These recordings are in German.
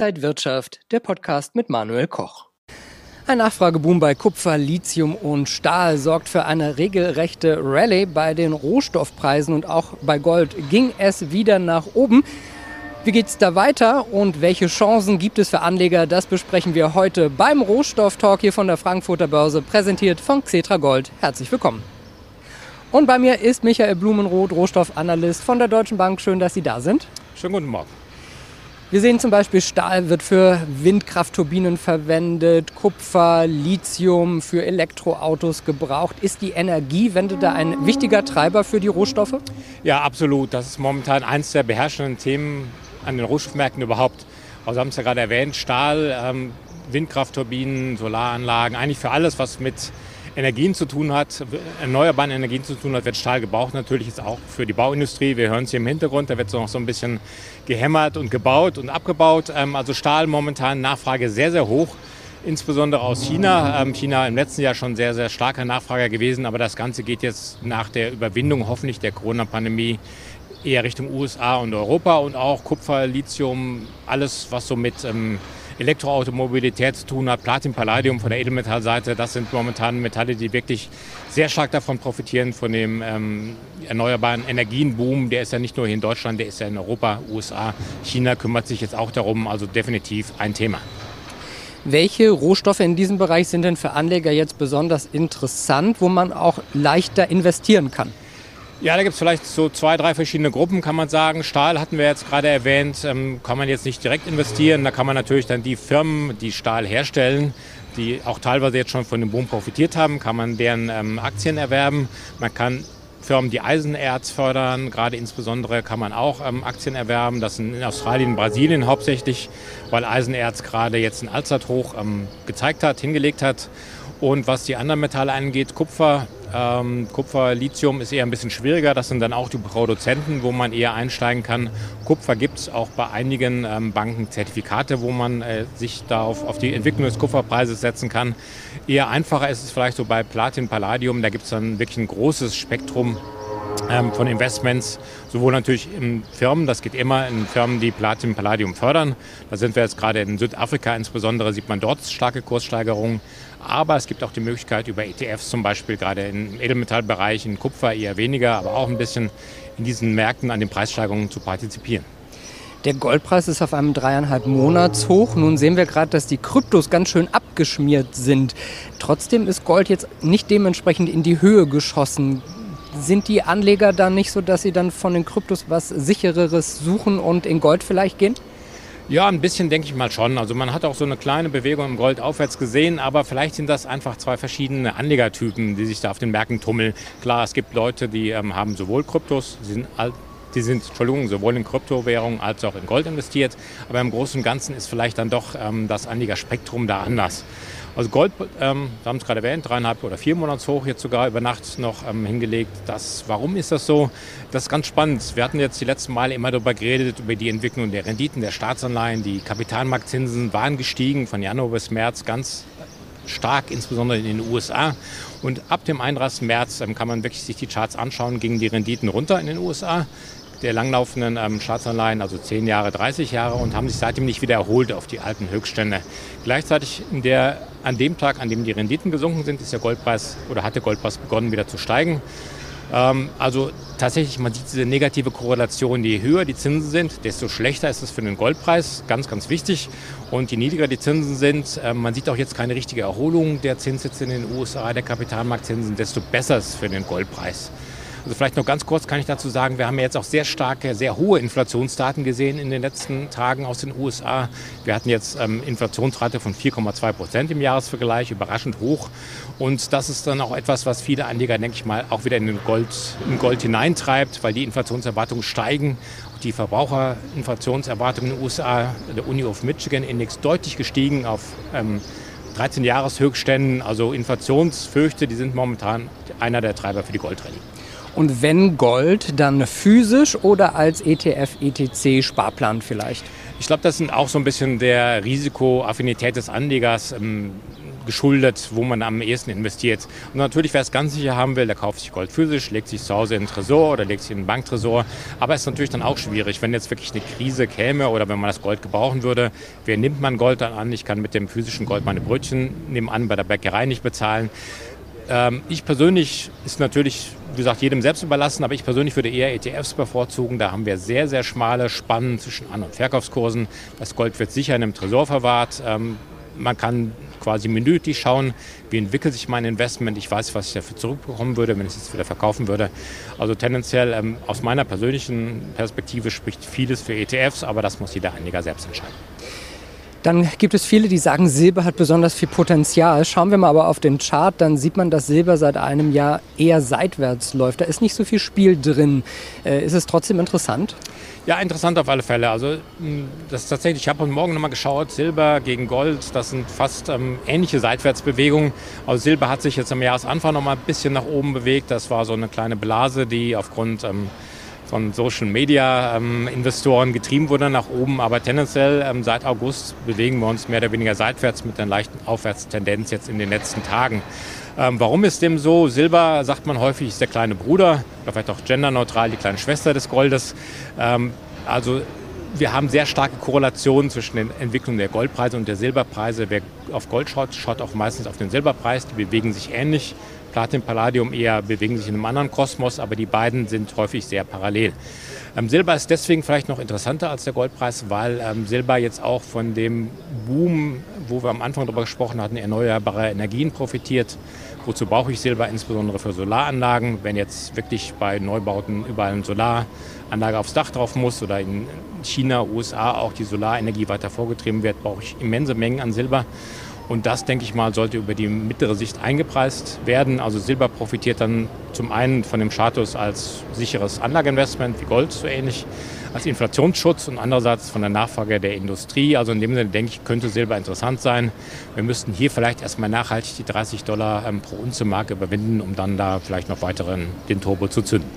Inside Wirtschaft, der Podcast mit Manuel Koch. Ein Nachfrageboom bei Kupfer, Lithium und Stahl sorgt für eine regelrechte Rallye bei den Rohstoffpreisen und auch bei Gold ging es wieder nach oben. Wie geht es da weiter und welche Chancen gibt es für Anleger? Das besprechen wir heute beim Rohstofftalk hier von der Frankfurter Börse, präsentiert von Xetra Gold. Herzlich willkommen. Und bei mir ist Michael Blumenroth, Rohstoffanalyst von der Deutschen Bank. Schön, dass Sie da sind. Schönen guten Morgen. Wir sehen zum Beispiel, Stahl wird für Windkraftturbinen verwendet, Kupfer, Lithium für Elektroautos gebraucht. Ist die Energiewende da ein wichtiger Treiber für die Rohstoffe? Ja, absolut. Das ist momentan eines der beherrschenden Themen an den Rohstoffmärkten überhaupt. Also haben es ja gerade erwähnt, Stahl, ähm, Windkraftturbinen, Solaranlagen, eigentlich für alles, was mit Energien zu tun hat, erneuerbaren Energien zu tun hat, wird Stahl gebraucht. Natürlich ist auch für die Bauindustrie. Wir hören es hier im Hintergrund, da wird so noch so ein bisschen gehämmert und gebaut und abgebaut. Ähm, also Stahl momentan Nachfrage sehr, sehr hoch. Insbesondere aus China. Ähm, China im letzten Jahr schon sehr, sehr starker Nachfrager gewesen, aber das Ganze geht jetzt nach der Überwindung hoffentlich der Corona-Pandemie eher Richtung USA und Europa und auch Kupfer, Lithium, alles, was so mit ähm, Elektroautomobilität zu tun hat. Platin, Palladium von der Edelmetallseite, das sind momentan Metalle, die wirklich sehr stark davon profitieren, von dem ähm, erneuerbaren Energienboom. Der ist ja nicht nur hier in Deutschland, der ist ja in Europa, USA, China kümmert sich jetzt auch darum. Also definitiv ein Thema. Welche Rohstoffe in diesem Bereich sind denn für Anleger jetzt besonders interessant, wo man auch leichter investieren kann? Ja, da gibt es vielleicht so zwei, drei verschiedene Gruppen, kann man sagen. Stahl hatten wir jetzt gerade erwähnt, ähm, kann man jetzt nicht direkt investieren. Da kann man natürlich dann die Firmen, die Stahl herstellen, die auch teilweise jetzt schon von dem Boom profitiert haben, kann man deren ähm, Aktien erwerben. Man kann Firmen, die Eisenerz fördern, gerade insbesondere kann man auch ähm, Aktien erwerben. Das sind in Australien und Brasilien hauptsächlich, weil Eisenerz gerade jetzt ein Allzeithoch ähm, gezeigt hat, hingelegt hat. Und was die anderen Metalle angeht, Kupfer, ähm, Kupfer, Lithium ist eher ein bisschen schwieriger. Das sind dann auch die Produzenten, wo man eher einsteigen kann. Kupfer gibt es auch bei einigen ähm, Banken Zertifikate, wo man äh, sich da auf, auf, die Entwicklung des Kupferpreises setzen kann. Eher einfacher ist es vielleicht so bei Platin, Palladium. Da gibt es dann wirklich ein großes Spektrum von Investments, sowohl natürlich in Firmen, das geht immer in Firmen, die Platin, Palladium fördern. Da sind wir jetzt gerade in Südafrika insbesondere, sieht man dort starke Kurssteigerungen. Aber es gibt auch die Möglichkeit über ETFs zum Beispiel, gerade im Edelmetallbereich, in Kupfer eher weniger, aber auch ein bisschen in diesen Märkten an den Preissteigerungen zu partizipieren. Der Goldpreis ist auf einem dreieinhalb Monatshoch. Nun sehen wir gerade, dass die Kryptos ganz schön abgeschmiert sind. Trotzdem ist Gold jetzt nicht dementsprechend in die Höhe geschossen. Sind die Anleger dann nicht so, dass sie dann von den Kryptos was sichereres suchen und in Gold vielleicht gehen? Ja, ein bisschen denke ich mal schon. Also man hat auch so eine kleine Bewegung im Gold aufwärts gesehen, aber vielleicht sind das einfach zwei verschiedene Anlegertypen, die sich da auf den Märkten tummeln. Klar, es gibt Leute, die ähm, haben sowohl Kryptos, sind, die sind Entschuldigung, sowohl in Kryptowährungen als auch in Gold investiert, aber im Großen und Ganzen ist vielleicht dann doch ähm, das Anlegerspektrum da anders. Also Gold, ähm, wir haben es gerade erwähnt, dreieinhalb oder vier Monats hoch, jetzt sogar über Nacht noch ähm, hingelegt. Das, warum ist das so? Das ist ganz spannend. Wir hatten jetzt die letzten Male immer darüber geredet, über die Entwicklung der Renditen der Staatsanleihen. Die Kapitalmarktzinsen waren gestiegen von Januar bis März ganz stark, insbesondere in den USA. Und ab dem 31. März ähm, kann man wirklich sich die Charts anschauen, gingen die Renditen runter in den USA der langlaufenden ähm, Staatsanleihen, also 10 Jahre, 30 Jahre, und haben sich seitdem nicht wieder erholt auf die alten Höchststände. Gleichzeitig der, an dem Tag, an dem die Renditen gesunken sind, ist der Goldpreis oder hat der Goldpreis begonnen wieder zu steigen. Ähm, also tatsächlich, man sieht diese negative Korrelation, je höher die Zinsen sind, desto schlechter ist es für den Goldpreis, ganz, ganz wichtig. Und je niedriger die Zinsen sind, äh, man sieht auch jetzt keine richtige Erholung der Zinssätze in den USA, der Kapitalmarktzinsen, desto besser ist es für den Goldpreis. Also vielleicht noch ganz kurz kann ich dazu sagen, wir haben ja jetzt auch sehr starke, sehr hohe Inflationsdaten gesehen in den letzten Tagen aus den USA. Wir hatten jetzt ähm, Inflationsrate von 4,2 Prozent im Jahresvergleich, überraschend hoch. Und das ist dann auch etwas, was viele Anleger, denke ich mal, auch wieder in den Gold, in Gold hineintreibt, weil die Inflationserwartungen steigen. Die Verbraucherinflationserwartungen in den USA, der Uni of Michigan Index, deutlich gestiegen auf ähm, 13 Jahreshöchstständen. Also Inflationsfürchte, die sind momentan einer der Treiber für die Goldrallye. Und wenn Gold, dann physisch oder als ETF, ETC, Sparplan vielleicht? Ich glaube, das sind auch so ein bisschen der Risikoaffinität des Anlegers. Ähm, geschuldet, wo man am ehesten investiert. Und natürlich, wer es ganz sicher haben will, der kauft sich Gold physisch, legt sich zu Hause in den Tresor oder legt sich in den Banktresor. Aber es ist natürlich dann auch schwierig, wenn jetzt wirklich eine Krise käme oder wenn man das Gold gebrauchen würde. Wer nimmt man Gold dann an? Ich kann mit dem physischen Gold meine Brötchen nebenan bei der Bäckerei nicht bezahlen. Ähm, ich persönlich ist natürlich, wie gesagt, jedem selbst überlassen, aber ich persönlich würde eher ETFs bevorzugen. Da haben wir sehr, sehr schmale Spannen zwischen An- und Verkaufskursen. Das Gold wird sicher in einem Tresor verwahrt. Ähm, man kann quasi minütlich schauen, wie entwickelt sich mein Investment. Ich weiß, was ich dafür zurückbekommen würde, wenn ich es jetzt wieder verkaufen würde. Also tendenziell ähm, aus meiner persönlichen Perspektive spricht vieles für ETFs, aber das muss jeder Anleger selbst entscheiden. Dann gibt es viele, die sagen, Silber hat besonders viel Potenzial. Schauen wir mal aber auf den Chart, dann sieht man, dass Silber seit einem Jahr eher seitwärts läuft. Da ist nicht so viel Spiel drin. Äh, ist es trotzdem interessant? Ja, interessant auf alle Fälle. Also hm, das ist tatsächlich, ich habe heute Morgen nochmal geschaut, Silber gegen Gold, das sind fast ähm, ähnliche Seitwärtsbewegungen. Also Silber hat sich jetzt am Jahresanfang nochmal ein bisschen nach oben bewegt. Das war so eine kleine Blase, die aufgrund ähm, von Social Media ähm, Investoren getrieben wurde nach oben. Aber tendenziell ähm, seit August bewegen wir uns mehr oder weniger seitwärts mit einer leichten Aufwärtstendenz jetzt in den letzten Tagen. Ähm, warum ist dem so? Silber, sagt man häufig, ist der kleine Bruder oder vielleicht auch genderneutral die kleine Schwester des Goldes. Ähm, also wir haben sehr starke Korrelationen zwischen den Entwicklungen der Goldpreise und der Silberpreise. Wer auf Gold schaut, schaut auch meistens auf den Silberpreis. Die bewegen sich ähnlich. Platin, Palladium eher bewegen sich in einem anderen Kosmos, aber die beiden sind häufig sehr parallel. Ähm, Silber ist deswegen vielleicht noch interessanter als der Goldpreis, weil ähm, Silber jetzt auch von dem Boom, wo wir am Anfang darüber gesprochen hatten, erneuerbare Energien profitiert. Wozu brauche ich Silber? Insbesondere für Solaranlagen. Wenn jetzt wirklich bei Neubauten überall eine Solaranlage aufs Dach drauf muss oder in China, USA auch die Solarenergie weiter vorgetrieben wird, brauche ich immense Mengen an Silber. Und das, denke ich mal, sollte über die mittlere Sicht eingepreist werden. Also Silber profitiert dann zum einen von dem Status als sicheres Anlageinvestment, wie Gold so ähnlich, als Inflationsschutz und andererseits von der Nachfrage der Industrie. Also in dem Sinne, denke ich, könnte Silber interessant sein. Wir müssten hier vielleicht erstmal nachhaltig die 30 Dollar ähm, pro Unze Marke überwinden, um dann da vielleicht noch weiteren den Turbo zu zünden.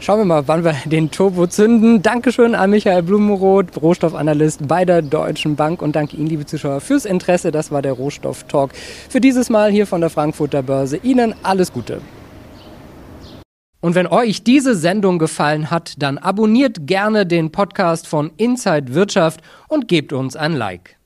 Schauen wir mal, wann wir den Turbo zünden. Dankeschön an Michael Blumenroth, Rohstoffanalyst bei der Deutschen Bank und danke Ihnen, liebe Zuschauer, fürs Interesse. Das war der Rohstoff-Talk für dieses Mal hier von der Frankfurter Börse. Ihnen alles Gute. Und wenn euch diese Sendung gefallen hat, dann abonniert gerne den Podcast von Inside Wirtschaft und gebt uns ein Like.